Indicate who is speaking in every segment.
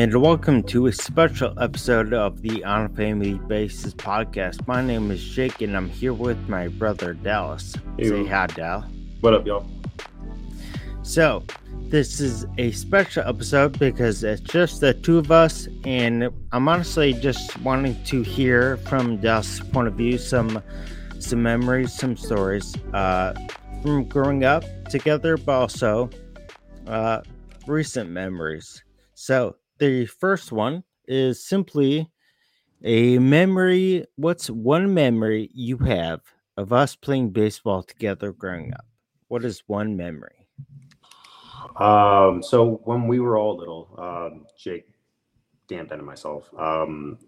Speaker 1: and welcome to a special episode of the On a Family Bases podcast. My name is Jake, and I'm here with my brother Dallas.
Speaker 2: Hey.
Speaker 1: Say hi, Dal.
Speaker 2: What up, y'all?
Speaker 1: So, this is a special episode because it's just the two of us, and I'm honestly just wanting to hear from Dallas' point of view some some memories, some stories uh, from growing up together, but also uh, recent memories. So, the first one is simply a memory. What's one memory you have of us playing baseball together growing up? What is one memory?
Speaker 2: Um, so when we were all little, um, Jake, Dan, Ben, and myself, um,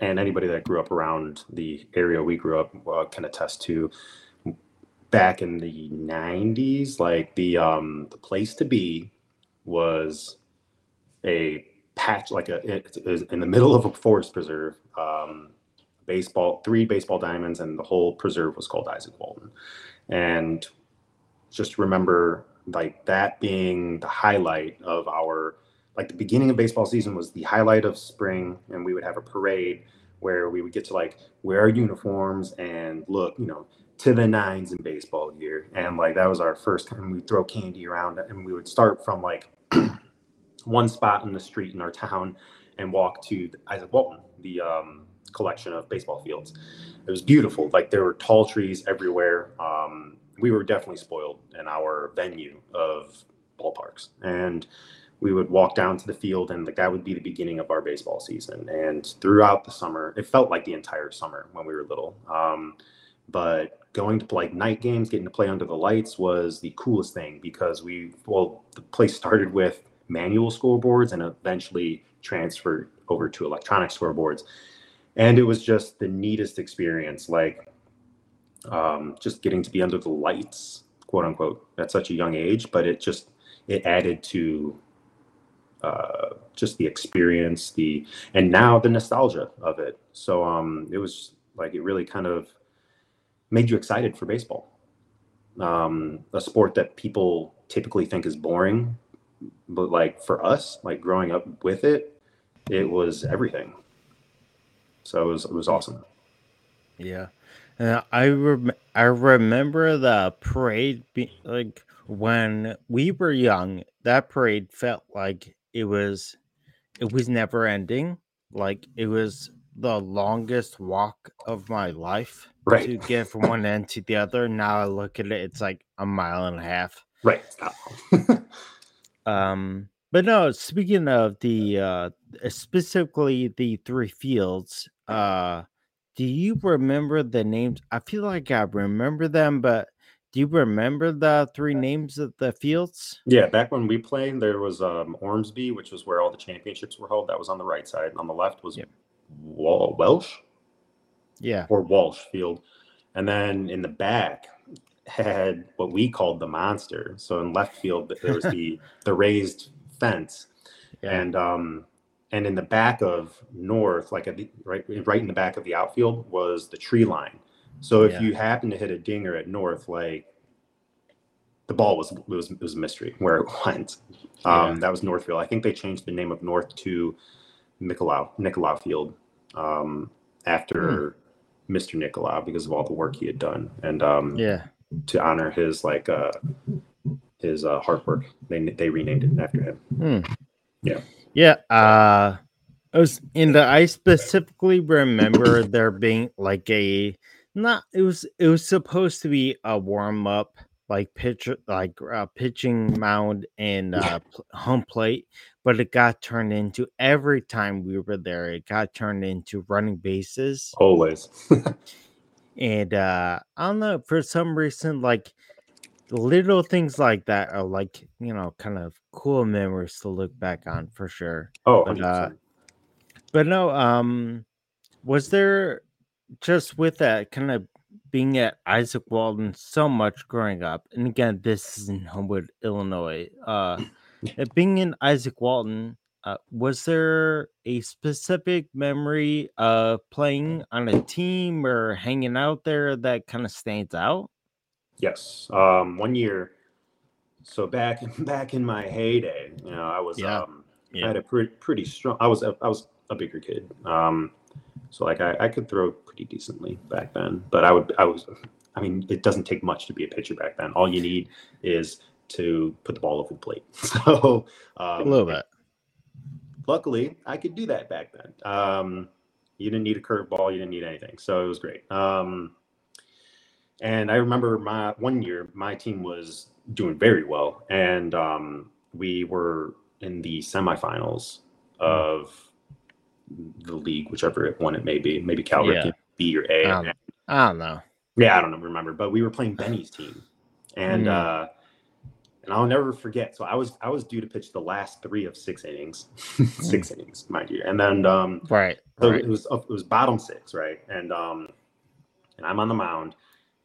Speaker 2: and anybody that grew up around the area we grew up uh, can attest to. Back in the '90s, like the um, the place to be was a patch, like a it, it in the middle of a forest preserve. Um, baseball, three baseball diamonds, and the whole preserve was called Izaak Walton. And just remember like that being the highlight of our like the beginning of baseball season was the highlight of spring and we would have a parade where we would get to like wear our uniforms and look you know to the nines in baseball gear and like that was our first time we'd throw candy around and we would start from like one spot in the street in our town and walk to Izaak Walton the um, collection of baseball fields it was beautiful like there were tall trees everywhere um, we were definitely spoiled in our venue of ballparks. And we would walk down to the field, and like that would be the beginning of our baseball season. And throughout the summer, it felt like the entire summer when we were little. Um, but going to like night games, getting to play under the lights was the coolest thing because we, well, the place started with manual scoreboards and eventually transferred over to electronic scoreboards. And it was just the neatest experience. Like um, just getting to be under the lights, quote unquote, at such a young age. But it just it added to uh, just the experience, the and now the nostalgia of it. So um, it was like it really kind of made you excited for baseball, um, a sport that people typically think is boring, but like for us, like growing up with it, it was everything. So it was it was awesome.
Speaker 1: Yeah. Uh, I rem- I remember the parade be- like when we were young that parade felt like it was it was never ending like it was the longest walk of my life
Speaker 2: Right.
Speaker 1: to get from one end to the other now I look at it it's like a mile and a half
Speaker 2: Right.
Speaker 1: um but no speaking of the uh specifically the three fields uh do you remember the names? I feel like I remember them, but do you remember the three names of the fields?
Speaker 2: Yeah, back when we played, there was um, Ormsby, which was where all the championships were held. That was on the right side. And on the left was
Speaker 1: Yep.
Speaker 2: Wal- Welsh
Speaker 1: Yeah.
Speaker 2: or Walsh Field, and then in the back had what we called the monster. So in left field, there was the the raised fence,
Speaker 1: Yeah.
Speaker 2: and um, and in the back of north, like at the, right right in the back of the outfield, was the tree line. So if
Speaker 1: Yeah.
Speaker 2: you happen to hit a dinger at north, like the ball was was was a mystery where it went. Um,
Speaker 1: Yeah.
Speaker 2: That was Northfield. I think they changed the name of North to Nicolau Nicolau Field um, after Mr. Nicolau because of all the work he had done, and um,
Speaker 1: yeah.
Speaker 2: To honor his like uh, his uh, hard work, they they renamed it after him.
Speaker 1: Hmm.
Speaker 2: Yeah.
Speaker 1: Yeah. Uh I was in the I specifically remember there being like a not it was it was supposed to be a warm up like pitch like uh, pitching mound and uh home plate but it got turned into every time we were there it got turned into running bases
Speaker 2: Always.
Speaker 1: and uh i don't know for some reason like little things like that are like you know kind of cool memories to look back on for sure
Speaker 2: oh,
Speaker 1: But, uh, but no um was there just with that kind of being at Izaak Walton so much growing up and again this is in homewood illinois uh being in Izaak Walton uh, was there a specific memory of playing on a team or hanging out there that kind of stands out
Speaker 2: Yes. Um, one year. So back back in my heyday, you know, I was
Speaker 1: Yeah.
Speaker 2: um, I had a pretty pretty strong. I was a, I was a bigger kid, um, so like I, I could throw pretty decently back then. But I would I was, I mean, it doesn't take much to be a pitcher back then. All you need is to put the ball over the plate. So um,
Speaker 1: a little bit.
Speaker 2: Luckily, I could do that back then. Um, you didn't need a curveball. You didn't need anything. So it was great. Um, and I remember my one year, my team was doing very well, and um, we were in the semifinals of the league, whichever one it may be. Maybe Cal
Speaker 1: Yeah.
Speaker 2: B or A.
Speaker 1: Um, I don't know.
Speaker 2: Yeah, I don't remember, but we were playing Benny's team, and
Speaker 1: Mm.
Speaker 2: uh, and I'll never forget. So I was I was due to pitch the last three of six innings, six innings, mind you, and then um,
Speaker 1: Right.
Speaker 2: so
Speaker 1: right.
Speaker 2: it was it was bottom six, right, and um, and I'm on the mound,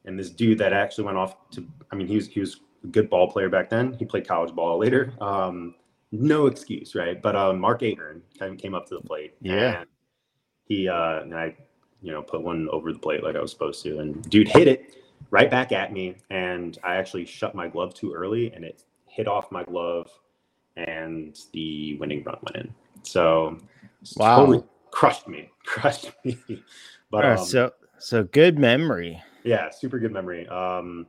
Speaker 2: and this dude that actually went off to, I mean, he was he was a good ball player back then. He played college ball later. Um, no excuse, right? But um, Mark Ahern came came up to the plate,
Speaker 1: Yeah.
Speaker 2: and he uh, and I, you know, put one over the plate like I was supposed to, and dude hit it right back at me, and I actually shut my glove too early, and it hit off my glove, and the winning run went in. So
Speaker 1: Wow.
Speaker 2: totally crushed me, crushed me. But
Speaker 1: right,
Speaker 2: um,
Speaker 1: so so good memory.
Speaker 2: yeah, super good memory. Um,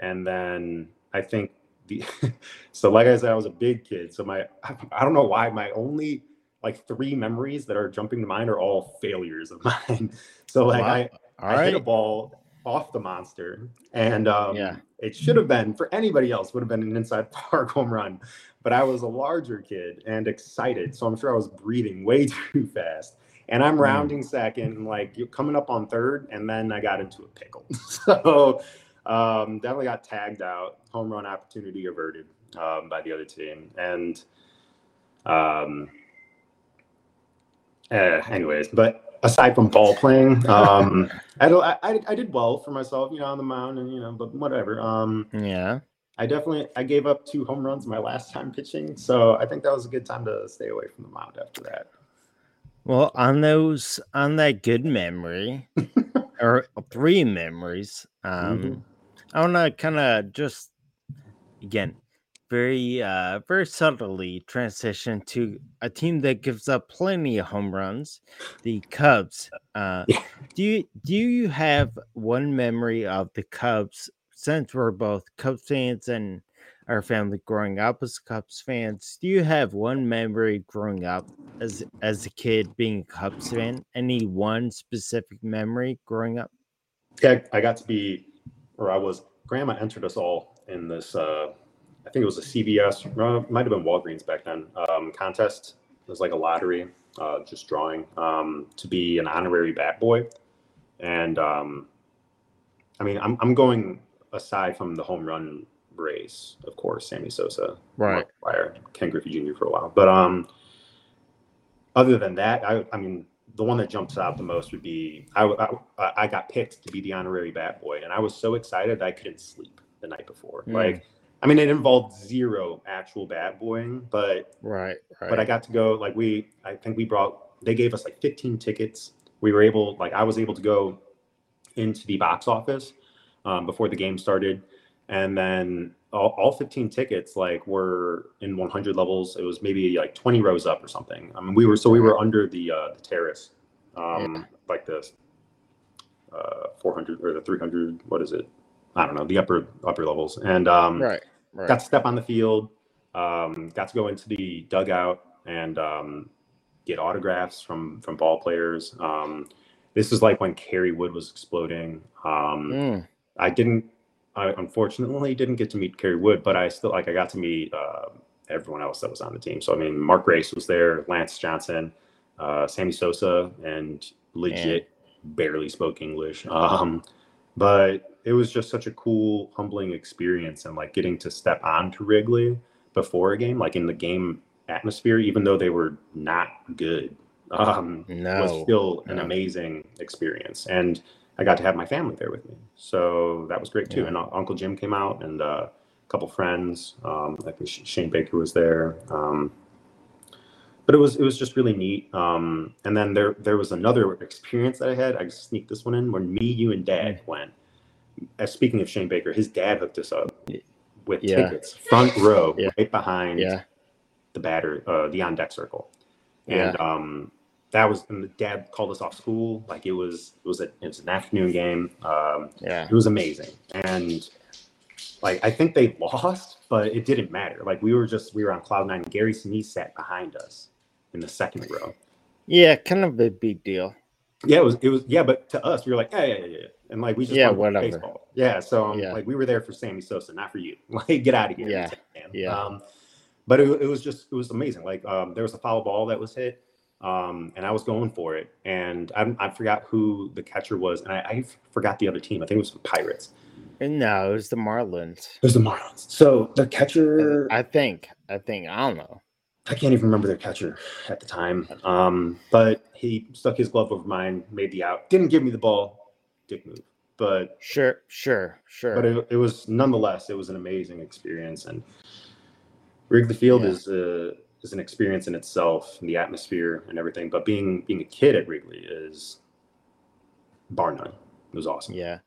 Speaker 2: and then I think the so like I said, I was a big kid. So my I don't know why my only like three memories that are jumping to mind are all failures of mine. So like
Speaker 1: Wow.
Speaker 2: I,
Speaker 1: All
Speaker 2: I hit a ball off the monster, and um,
Speaker 1: Yeah.
Speaker 2: it should have been for anybody else would have been an inside park home run. But I was a larger kid and excited, so I'm sure I was breathing way too fast. And I'm
Speaker 1: Mm.
Speaker 2: rounding second, and like coming up on third, and then I got into a pickle. so um, definitely got tagged out. Home run opportunity averted um, by the other team, and um, uh, anyways, but aside from ball playing, um, I, don't, I I did well for myself, you know, on the mound, and you know, but whatever. Um,
Speaker 1: Yeah.
Speaker 2: I definitely I gave up two home runs my last time pitching, so I think that was a good time to stay away from the mound after that.
Speaker 1: Well, on those on that good memory or three memories, um
Speaker 2: Mhm.
Speaker 1: I want to kind of just again very uh very subtly transition to a team that gives up plenty of home runs, the Cubs. Uh
Speaker 2: Yeah.
Speaker 1: do you do you have one memory of the Cubs since we're both Cubs fans and our family growing up as Cubs fans? Do you have one memory growing up as as a kid being a Cubs fan? Any one specific memory growing up?
Speaker 2: Yeah, I got to be, or I was. Grandma entered us all in this. Uh, I think it was a CVS, might have been Walgreens back then. Um, contest. It was like a lottery, uh, just drawing um, to be an honorary bat boy. And um, I mean, I'm I'm going aside from the home run race, of course, Sammy Sosa, Mark McGwire, Ken Griffey Jr. for a while. But um, other than that, I, I mean, the one that jumps out the most would be I, I, I got picked to be the honorary bat boy, and I was so excited I couldn't sleep the night before.
Speaker 1: Mm.
Speaker 2: Like, I mean, it involved zero actual bat boying, but
Speaker 1: Right, right.
Speaker 2: but I got to go. Like we, I think we brought. They gave us like 15 tickets. We were able, like, I was able to go into the box office um, before the game started, and then all, all 15 tickets like were in 100 levels. It was maybe like 20 rows up or something. I mean, we were so we were under the uh, the terrace, um, like the uh, 400 or the 300. What is it? I don't know the upper upper levels, and um,
Speaker 1: right, right.
Speaker 2: got to step on the field, um, got to go into the dugout and um, get autographs from from ball players. Um, this is like when Kerry Wood was exploding. Um,
Speaker 1: Mm,
Speaker 2: I didn't, I unfortunately didn't get to meet Kerry Wood, but I still like I got to meet uh, everyone else that was on the team. So I mean, Mark Grace was there, Lance Johnson, uh, Sammy Sosa, and legit barely spoke English. Um, but it was just such a cool, humbling experience, and like getting to step onto Wrigley before a game, like in the game atmosphere, even though they were not good, um, was still an
Speaker 1: no.
Speaker 2: amazing experience. And I got to have my family there with me, so that was great too.
Speaker 1: Yeah.
Speaker 2: And uh, Uncle Jim came out, and uh, a couple friends. Um, I think Sh- Shane Baker was there. Um, but it was it was just really neat. Um, and then there there was another experience that I had. I sneaked this one in when me, you, and Dad went. Uh, speaking of Shane Baker, his dad hooked us up with
Speaker 1: yeah.
Speaker 2: tickets, front row,
Speaker 1: Yeah.
Speaker 2: right behind
Speaker 1: Yeah.
Speaker 2: the batter, uh, the on deck circle, and
Speaker 1: Yeah.
Speaker 2: um, that was and the dad called us off school. Like it was it was a it was an afternoon game. Um,
Speaker 1: Yeah.
Speaker 2: it was amazing, and like I think they lost, but it didn't matter. Like we were just we were on cloud nine. Gary Sinise sat behind us in the second row.
Speaker 1: Yeah, kind of a big deal.
Speaker 2: Yeah, it was it was yeah, but to us we were like yeah yeah yeah, yeah. and like we just
Speaker 1: Yeah,
Speaker 2: wanted to play
Speaker 1: whatever.
Speaker 2: baseball. Yeah, so um,
Speaker 1: Yeah.
Speaker 2: like we were there for Sammy Sosa, not for you. Like get out of here.
Speaker 1: Yeah, yeah.
Speaker 2: Um, but it, it was just it was amazing. Like um, there was a foul ball that was hit, um, and I was going for it, and I, I forgot who the catcher was, and I, I forgot the other team. I think it was the Pirates.
Speaker 1: No, it was the Marlins.
Speaker 2: It was the Marlins. So the catcher, I
Speaker 1: think. I think. I don't know.
Speaker 2: Can't even remember their catcher at the time. Um, but he stuck his glove over mine, made the out, didn't give me the ball, dick move. But
Speaker 1: Sure, sure, sure.
Speaker 2: but it, it was nonetheless it was an amazing experience and Wrigley Field
Speaker 1: Yeah.
Speaker 2: is a is an experience in itself and the atmosphere and everything. But being being a kid at Wrigley is bar none. It was awesome.
Speaker 1: Yeah.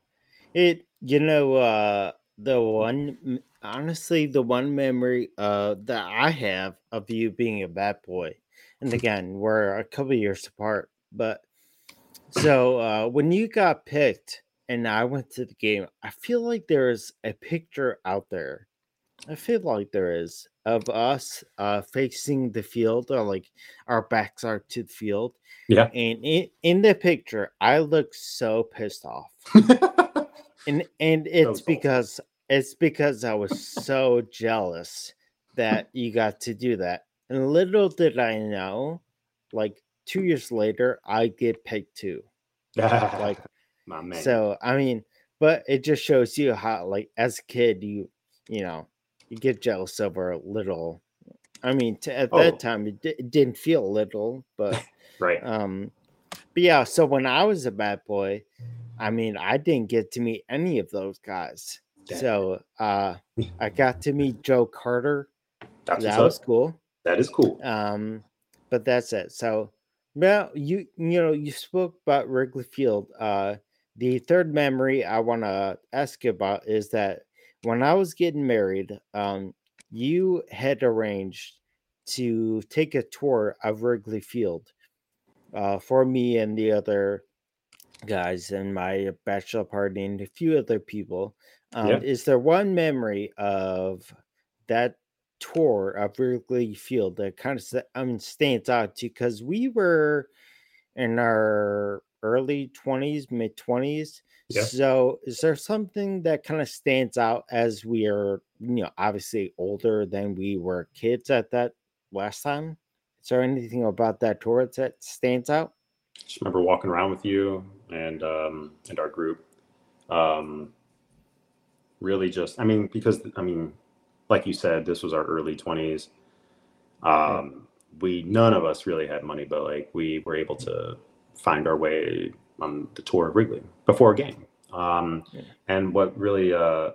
Speaker 1: It you know uh the one honestly the one memory uh that I have of you being a bat boy. And again, we're a couple years apart, but so uh when you got picked and I went to the game, I feel like there's a picture out there. I feel like there is of us uh facing the field or like our backs are to the field.
Speaker 2: Yeah.
Speaker 1: And in, in the picture, I look so pissed off and and it's because it's because I was so jealous that you got to do that. And little did I know, like two years later, I get picked too.
Speaker 2: like my man.
Speaker 1: So I mean, but it just shows you how, like, as a kid, you you know, you get jealous over a little. I mean, at
Speaker 2: Oh.
Speaker 1: that time, it, di- it didn't feel little, but
Speaker 2: right.
Speaker 1: um, but yeah, so when I was a bat boy, I mean, I didn't get to meet any of those guys. So uh, I got to meet Joe Carter.
Speaker 2: That's
Speaker 1: that was
Speaker 2: up.
Speaker 1: cool.
Speaker 2: That is cool.
Speaker 1: Um, but that's it. So, well, you you know, you spoke about Wrigley Field. Uh, the third memory I want to ask you about is that when I was getting married, um, you had arranged to take a tour of Wrigley Field uh, for me and the other guys and my bachelor party and a few other people. Um,
Speaker 2: Yeah.
Speaker 1: Is there one memory of that tour of Wrigley Field that kind of I mean, stands out to you? Because we were in our early 20s, mid 20s.
Speaker 2: Yeah.
Speaker 1: So, is there something that kind of stands out as we are, you know, obviously older than we were kids at that last time? Is there anything about that tour that stands out?
Speaker 2: Just remember walking around with you and um, and our group. Um, really, just I mean, because I mean, like you said, this was our early twenties. Um, we none of us really had money, but like we were able to find our way on the tour of Wrigley before a game. Um,
Speaker 1: Yeah.
Speaker 2: And what really uh,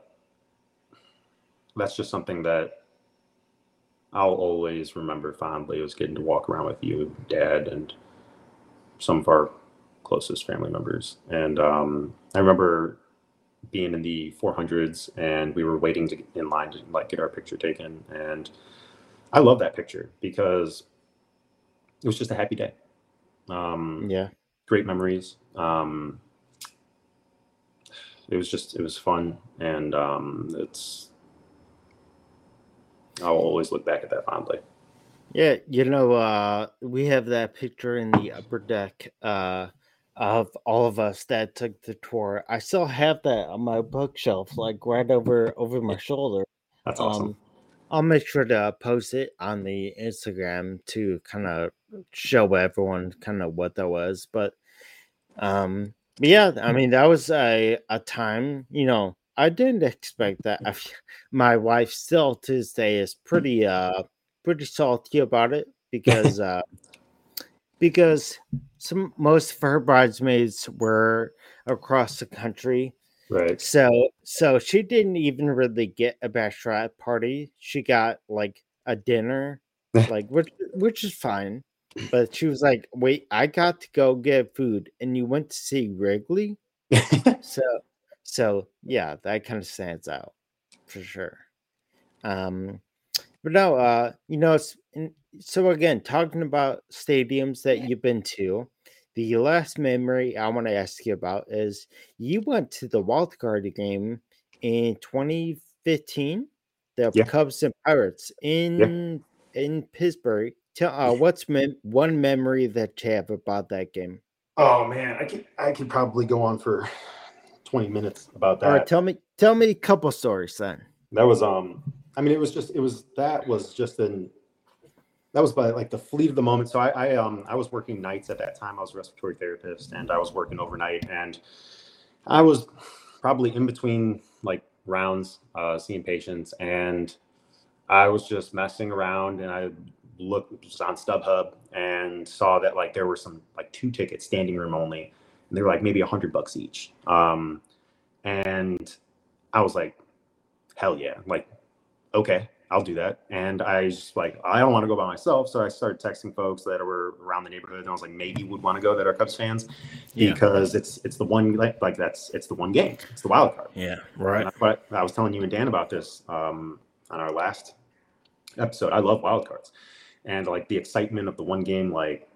Speaker 2: that's just something that I'll always remember fondly was getting to walk around with you, Dad, and some of our closest family members. And um, I remember being in the 400s, and we were waiting to get in line to like get our picture taken. And I love that picture because it was just a happy day. Um,
Speaker 1: Yeah.
Speaker 2: great memories. Um, it was just it was fun, and um, it's I'll always look back at that fondly.
Speaker 1: Yeah, you know, uh, we have that picture in the upper deck uh, of all of us that took the tour. I still have that on my bookshelf, like right over over my shoulder.
Speaker 2: That's awesome.
Speaker 1: Um, I'll make sure to post it on the Instagram to kind of show everyone kind of what that was. But um, but yeah, I mean that was a a time. You know, I didn't expect that. I, my wife still to this day is pretty uh pretty salty about it because uh because some most of her bridesmaids were across the country
Speaker 2: right.
Speaker 1: so so she didn't even really get a bachelorette party. She got like a dinner, like which which is fine. But she was like, "Wait, I got to go get food, and you went to see Wrigley." So so yeah, that kind of stands out for sure. Um, But no, uh, you know, it's so again talking about stadiums that you've been to. The last memory I want to ask you about is you went to the wild card game in 2015, the
Speaker 2: Yeah.
Speaker 1: Cubs and Pirates in in Pittsburgh. Tell uh, what's mem- one memory that you have about that game,
Speaker 2: Oh man, I could I could probably go on for 20 minutes about that.
Speaker 1: tell me tell me a couple stories then.
Speaker 2: That was um I mean it was just it was that was just an that was by like the fleet of the moment. So I, I um I was working nights at that time. I was a respiratory therapist and I was working overnight and I was probably in between like rounds uh seeing patients and I was just messing around and I looked just on StubHub and saw that like there were some like two tickets standing room only and they were like maybe a hundred bucks each. Um and I was like hell yeah like okay i'll do that. And i just like i don't want to go by myself. So i started texting folks that were around the neighborhood and i was like maybe would want to go that are cubs fans
Speaker 1: Yeah.
Speaker 2: because it's it's the one like, like that's it's the one game. It's the wild card.
Speaker 1: Yeah,
Speaker 2: And I, I was telling you and dan about this um on our last episode. I love wild cards. And like the excitement of the one game like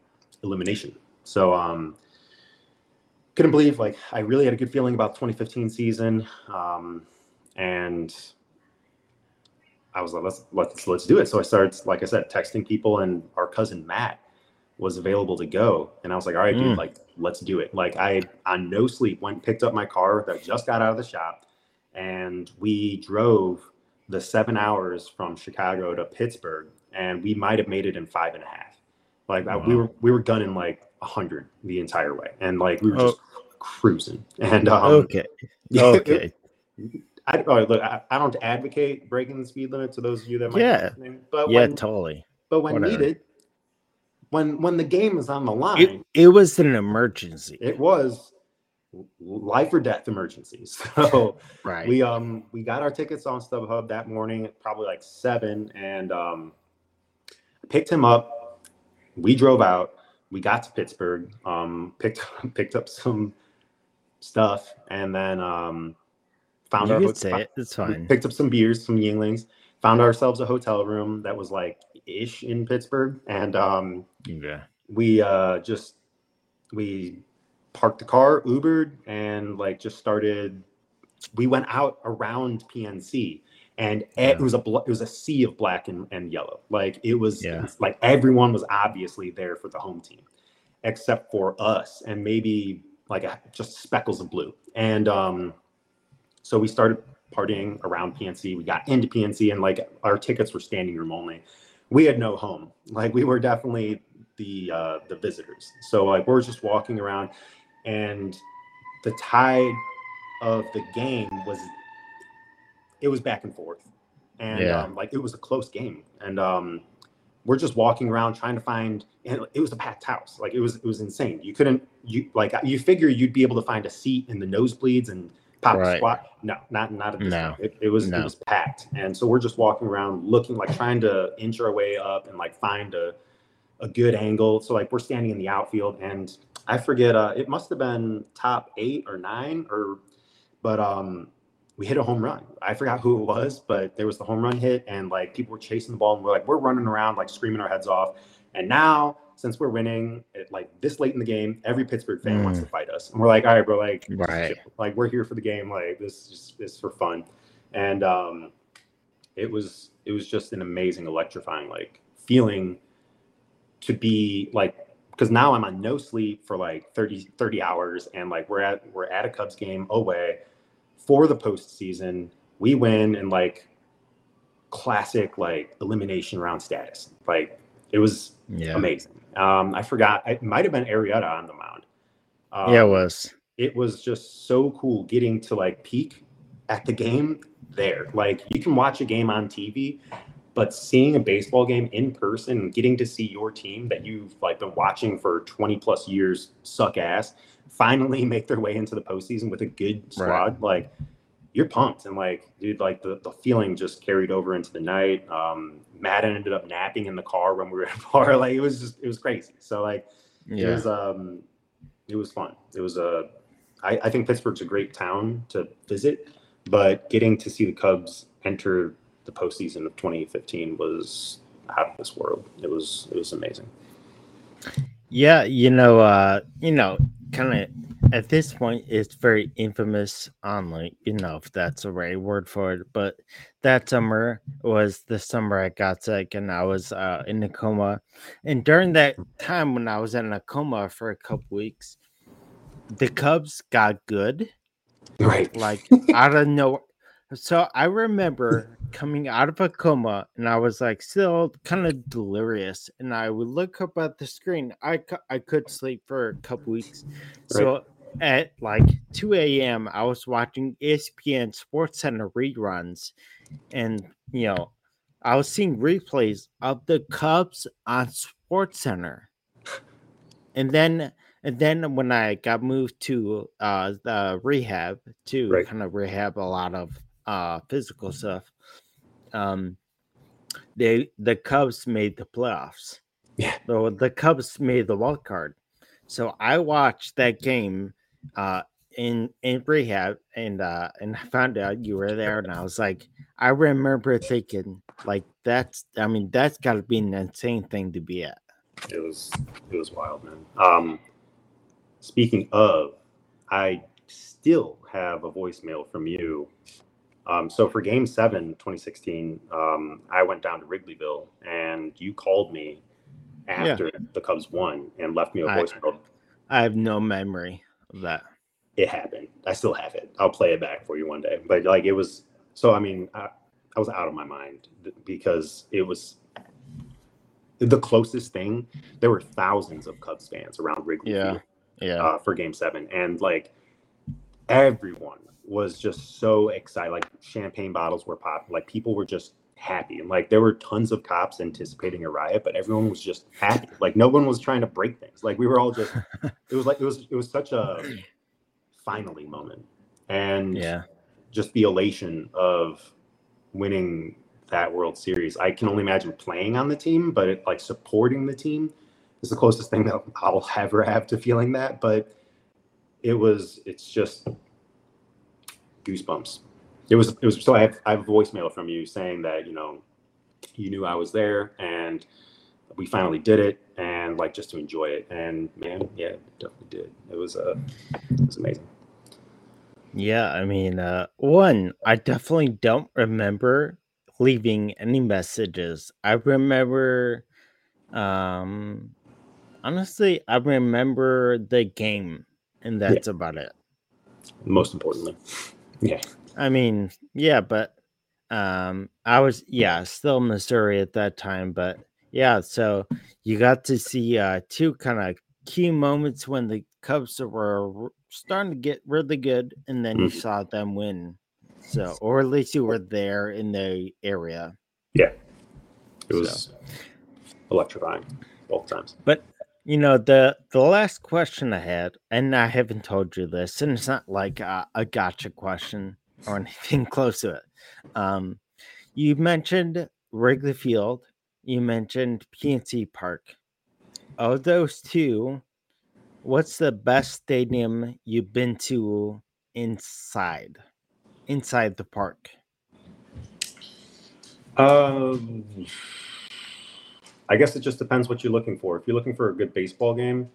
Speaker 2: elimination. So um couldn't believe like i really had a good feeling about 2015 season. Um and I was like, let's let's let's do it. So I started, like I said, texting people, and our cousin Matt was available to go, and I was like, all right,
Speaker 1: Mm.
Speaker 2: dude, like let's do it. Like I on no sleep went picked up my car that just got out of the shop, and we drove the seven hours from Chicago to Pittsburgh, and we might have made it in five and a half. Like I- we were we were gunning like a hundred the entire way, and like we were
Speaker 1: Oh.
Speaker 2: just cruising. And um,
Speaker 1: okay, okay,
Speaker 2: I, oh, look, I, I don't advocate breaking the speed limit to those of you that might be
Speaker 1: Yeah.
Speaker 2: listening, but
Speaker 1: yeah,
Speaker 2: when,
Speaker 1: totally.
Speaker 2: but when
Speaker 1: whatever.
Speaker 2: needed, when when the game is on the line,
Speaker 1: It, it was an emergency,
Speaker 2: it was life or death emergency. So
Speaker 1: right?
Speaker 2: we um we got our tickets on StubHub that morning, at probably like seven, and um picked him up. We drove out. We got to Pittsburgh. Um, picked picked up some stuff, and then um found
Speaker 1: you
Speaker 2: our
Speaker 1: can
Speaker 2: hot-
Speaker 1: say it. It's fine.
Speaker 2: picked up some beers, some Yuenglings, found ourselves a hotel room that was like ish in Pittsburgh, and um,
Speaker 1: Yeah.
Speaker 2: we uh, just we parked the car, Ubered, and like just started. We went out around PNC, and
Speaker 1: Yeah.
Speaker 2: it was a it was a sea of black and, and yellow. Like it was
Speaker 1: Yeah.
Speaker 2: like everyone was obviously there for the home team, except for us and maybe like a, just speckles of blue. And um, so we started partying around PNC. We got into PNC, and like our tickets were standing room only. We had no home. Like we were definitely the uh, the visitors. So like we're just walking around, and the tide of the game was it was back and forth, and
Speaker 1: Yeah.
Speaker 2: um, like it was a close game, and um, we're just walking around trying to find. And it was a packed house. Like it was it was insane. You couldn't you like you figure you'd be able to find a seat in the nosebleeds and pop
Speaker 1: Right.
Speaker 2: squat. No, not not at this
Speaker 1: No.
Speaker 2: time. It, it was
Speaker 1: No.
Speaker 2: it was packed, and so we're just walking around looking like trying to inch our way up and like find a a good angle. So like we're standing in the outfield, and I forget. Uh, it must have been top eight or nine, or but um, we hit a home run. I forgot who it was, but there was the home run hit, and like people were chasing the ball, and we're like we're running around like screaming our heads off. And now, since we're winning, it, like this late in the game, every Pittsburgh fan wants
Speaker 1: Mm.
Speaker 2: to fight us, and we're like, all right, bro, like
Speaker 1: Right.
Speaker 2: like we're here for the game, like this is this is for fun, and um, it was it was just an amazing, electrifying like feeling to be like because now I'm on no sleep for like 30, 30 hours and like we're at we're at a Cubs game away for the postseason. We win and like classic like elimination round status. Like it was
Speaker 1: Yeah.
Speaker 2: amazing. Um, I forgot it might have been Arrieta on the mound. Um,
Speaker 1: yeah, it was.
Speaker 2: it was just so cool getting to like peak at the game there. Like you can watch a game on TV, but seeing a baseball game in person and getting to see your team that you've like been watching for 20 plus years suck ass finally make their way into the postseason with a good squad, like you're pumped. And like, dude, like the, the feeling just carried over into the night. Um, Matt ended up napping in the car when we were at a bar. Like it was just, it was crazy. So like, it was um it was fun it was a I, I think pittsburgh's a great town to visit but getting to see the cubs enter the the postseason of 2015 was out of this world. It was it was amazing.
Speaker 1: Yeah, you know, uh, you know, kind of at this point, it's very infamous online, you know, if that's the right word for it. But that summer was the summer I got sick and I was uh, in a coma. And during that time when I was in a coma for a couple weeks, the Cubs got good.
Speaker 2: Right.
Speaker 1: Like out of nowhere. So I remember coming out of a coma and I was like still kind of delirious and I would look up at the screen. I, I could sleep for a couple weeks. So right. at like 2 a.m. I was watching ESPN Sports Center reruns and you know I was seeing replays of the Cubs on Sports Center. And then and then when I got moved to uh the rehab to right. kind of rehab a lot of uh physical stuff, um they the Cubs made the playoffs.
Speaker 2: Yeah.
Speaker 1: So the Cubs made the wild card. So I watched that game uh in in rehab and uh and I found out you were there and I was like I remember thinking like that's I mean that's gotta be an insane thing to be at.
Speaker 2: It was it was wild, man. Um Speaking of, I still have a voicemail from you. Um, so for game seven, 2016, um, I went down to Wrigleyville and you called me after yeah. the Cubs won and left me a voicemail.
Speaker 1: I, I have no memory of that.
Speaker 2: It happened. I still have it. I'll play it back for you one day. But like it was, so I mean, I, I was out of my mind because it was the closest thing. There were thousands of Cubs fans around Wrigley.
Speaker 1: Yeah yeah.
Speaker 2: uh, for game seven. And like everyone was just so excited. Like champagne bottles were popping. Like people were just happy. And like there were tons of cops anticipating a riot, but everyone was just happy. Like no one was trying to break things. Like we were all just it was like it was it was such a finally moment. And
Speaker 1: yeah,
Speaker 2: just the elation of winning that World Series. I can only imagine playing on the team, but it, like supporting the team is the closest thing that I'll ever have to feeling that. But it was, it's just goosebumps. It was, it was. So I have, I have a voicemail from you saying that you know, you knew I was there and we finally did it and like just to enjoy it. And man, yeah, definitely did. It was uh, it was amazing.
Speaker 1: Yeah, I mean, uh, one, I definitely don't remember leaving any messages. I remember um Honestly, I remember the game, and that's yeah. about it.
Speaker 2: Most importantly, yeah.
Speaker 1: I mean, yeah, but um, I was yeah still Missouri at that time, but yeah. So you got to see uh two kind of key moments when the Cubs were starting to get really good, and then mm-hmm. you saw them win. So, or at least you were there in the area.
Speaker 2: Yeah, it was so. electrifying both times.
Speaker 1: But you know the the last question I had, and I haven't told you this, and it's not like a, a gotcha question or anything close to it. Um, you mentioned Wrigley Field, you mentioned PNC Park. Of those two, what's the best stadium you've been to inside, inside the park?
Speaker 2: Um. I guess it just depends what you're looking for. If you're looking for a good baseball game,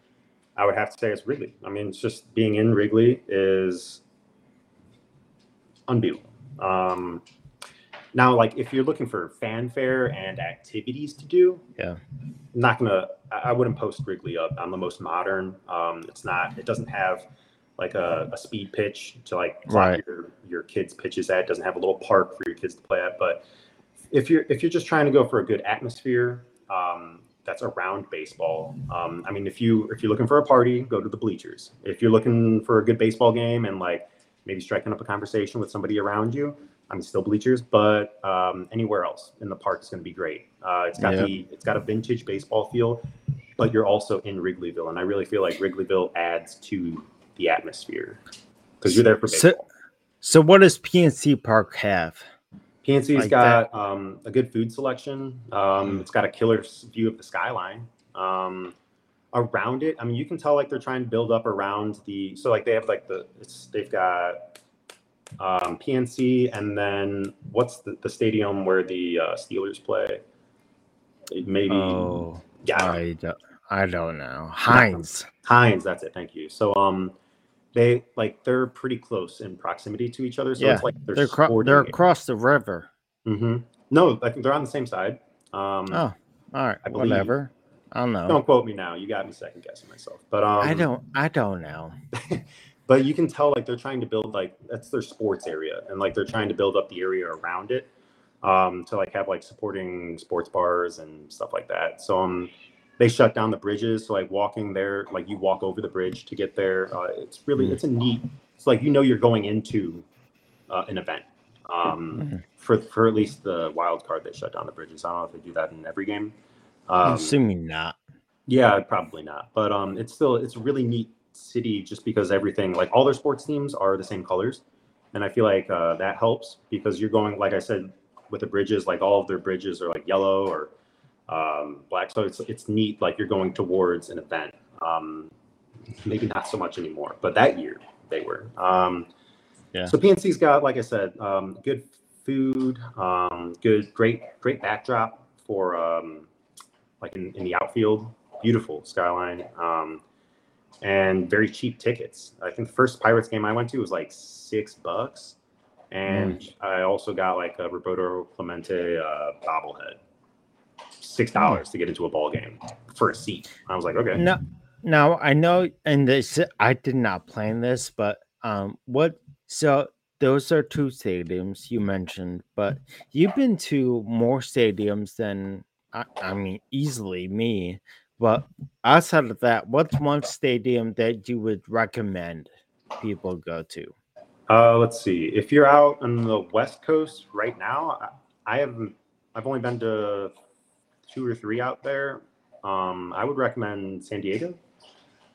Speaker 2: I would have to say it's Wrigley. I mean, it's just being in Wrigley is unbeatable. Um, now, like if you're looking for fanfare and activities to do,
Speaker 1: yeah,
Speaker 2: I'm not gonna. I wouldn't post Wrigley up on the most modern. Um, it's not. It doesn't have like a, a speed pitch to like
Speaker 1: right.
Speaker 2: your your kids pitches at. It doesn't have a little park for your kids to play at. But if you're if you're just trying to go for a good atmosphere, um, that's around baseball. Um, I mean, if you if you're looking for a party, go to the bleachers. If you're looking for a good baseball game and like maybe striking up a conversation with somebody around you, I mean, still bleachers, but um, anywhere else in the park is going to be great. Uh, it's got the it's got a vintage baseball feel, but you're also in Wrigleyville, and I really feel like Wrigleyville adds to the atmosphere because you're there for baseball.
Speaker 1: So, so what does PNC Park have?
Speaker 2: PNC's like got um, a good food selection. Um, it's got a killer view of the skyline. Um, around it, I mean, you can tell like they're trying to build up around the. So like they have like the it's they've got um, PNC, and then what's the, the stadium where the uh, Steelers play? Maybe.
Speaker 1: Oh,
Speaker 2: yeah, I don't-
Speaker 1: I don't, I don't know. Heinz.
Speaker 2: Heinz. That's it. Thank you. So um, they like they're pretty close in proximity to each other. So
Speaker 1: Yeah,
Speaker 2: it's like
Speaker 1: They're cro- they're across the river.
Speaker 2: Mm-hmm. No, I think they're on the same side. Um,
Speaker 1: Oh, all right,
Speaker 2: I believe-
Speaker 1: whatever. I don't know.
Speaker 2: Don't quote me now. You got me second guessing myself. But um,
Speaker 1: I don't. I don't know.
Speaker 2: but you can tell like they're trying to build like that's their sports area and like they're trying to build up the area around it um to like have like supporting sports bars and stuff like that so um they shut down the bridges so like walking there like you walk over the bridge to get there uh, it's really it's a neat it's like you know you're going into uh, an event um
Speaker 1: Mhm.
Speaker 2: for for at least the wild card they shut down the bridges i don't know if they do that in every game
Speaker 1: I'm
Speaker 2: um,
Speaker 1: assuming not.
Speaker 2: yeah, probably not. But um, it's still it's a really neat city just because everything like all their sports teams are the same colors, and I feel like uh, that helps because you're going like I said with the bridges, like all of their bridges are like yellow or um, black, so it's it's neat. Like you're going towards an event. Um, maybe not so much anymore, but that year they were. Um,
Speaker 1: Yeah.
Speaker 2: So PNC's got like I said, um, good food, um, good great great backdrop for um, like in, in the outfield beautiful skyline um, and very cheap tickets. I think the first Pirates game I went to was like six bucks, and I also got like a Roberto Clemente uh, bobblehead, six dollars to get into a ball game for a seat. I was like, okay,
Speaker 1: No, now I know, and this I did not plan this, but um, what? So those are two stadiums you mentioned, but you've been to more stadiums than I, I mean, easily me. But outside of that, what's one stadium that you would recommend people go to?
Speaker 2: Uh, let's see. If you're out on the West Coast right now, I I haven't. I've only been to two or three out there. Um, I would recommend San Diego.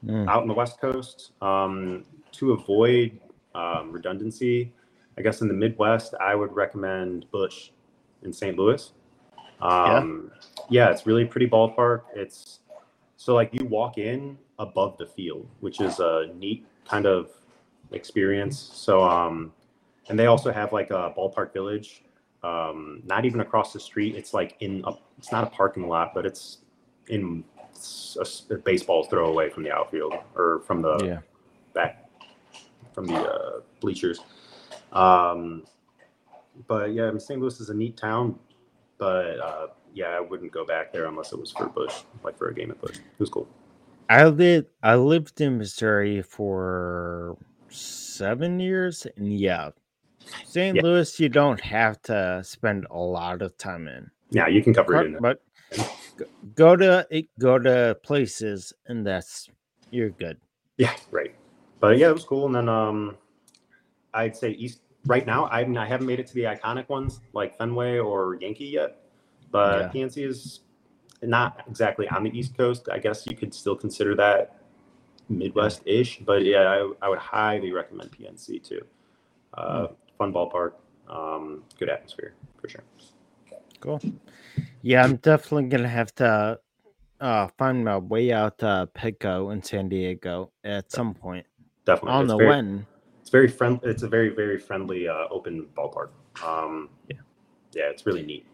Speaker 1: Mm,
Speaker 2: out in the West Coast um, to avoid um, redundancy. I guess in the Midwest, I would recommend Busch in St. Louis. Um, yeah. it's really pretty ballpark. It's so like you walk in above the field, which is a neat kind of experience. So, um, and they also have like a ballpark village, um, not even across the street. It's like in a, it's not a parking lot, but it's in a baseball throw away from the outfield or from the
Speaker 1: yeah,
Speaker 2: back from the uh, bleachers. Um, but yeah, I mean, St. Louis is a neat town, but uh, yeah, I wouldn't go back there unless it was for Busch, like for a game at Busch. It was cool.
Speaker 1: I lived I lived in Missouri for seven years, and yeah, St.
Speaker 2: Yeah.
Speaker 1: Louis you don't have to spend a lot of time in.
Speaker 2: Yeah, you can cover it in.
Speaker 1: but go- to go to places and that's you're good
Speaker 2: Yeah, right. But yeah, it was cool. And then um, I'd say East right now. I I haven't made it to the iconic ones like Fenway or Yankee yet, but PNC is not exactly on the East Coast. I guess you could still consider that Midwest-ish. But yeah, I, I would highly recommend PNC too. Uh, Fun ballpark, um, good atmosphere for sure.
Speaker 1: cool yeah i'm definitely gonna have to uh find my way out to Petco in san diego at some point
Speaker 2: Definitely,
Speaker 1: i don't
Speaker 2: It's
Speaker 1: know
Speaker 2: very-
Speaker 1: when
Speaker 2: It's very friendly. It's a very very friendly uh, open ballpark. Um,
Speaker 1: Yeah.
Speaker 2: yeah, it's really neat.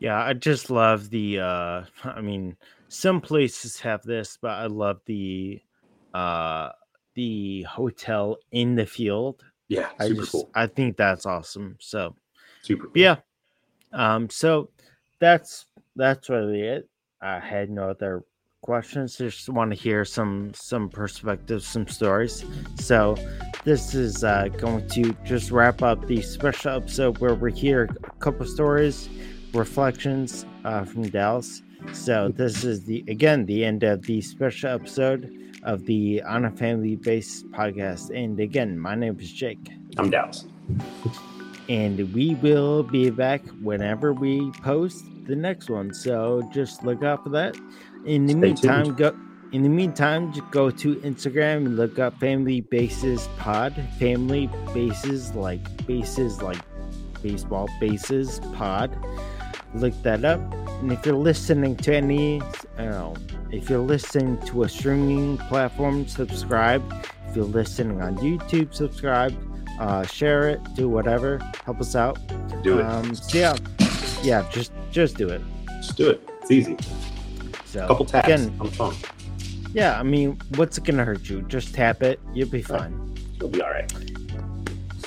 Speaker 1: yeah i just love the uh i mean some places have this but i love the uh the hotel in the field
Speaker 2: Yeah,
Speaker 1: i
Speaker 2: super
Speaker 1: just
Speaker 2: cool.
Speaker 1: i think that's awesome so
Speaker 2: Super cool.
Speaker 1: yeah um so that's that's really it. I had no other questions just want to hear some some perspectives some stories. So this is uh going to just wrap up the special episode where we hear a couple stories reflections uh from dallas. So this is the again the end of the special episode of the on a family bases podcast and again my name is jake
Speaker 2: I'm Dallas.
Speaker 1: and we will be back whenever we post the next one. So just look out for that. In the
Speaker 2: Stay
Speaker 1: meantime,
Speaker 2: tuned.
Speaker 1: go. In the meantime, just go to Instagram and look up Family Bases Pod. Family Bases like bases like baseball bases pod. Look that up. And if you're listening to any, I don't know, if you're listening to a streaming platform, subscribe. If you're listening on YouTube, subscribe. uh, share it, do whatever, help us out.
Speaker 2: Do it.
Speaker 1: Um, so yeah, yeah, just just do it.
Speaker 2: Just do it. It's easy.
Speaker 1: So
Speaker 2: A couple taps
Speaker 1: again,
Speaker 2: on the phone.
Speaker 1: yeah, I mean, what's it gonna hurt you? Just tap it, you'll be fine.
Speaker 2: You'll be all right.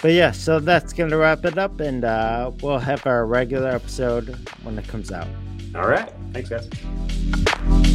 Speaker 1: But yeah, so that's gonna wrap it up, and uh, we'll have our regular episode when it comes out.
Speaker 2: All right. Thanks, guys.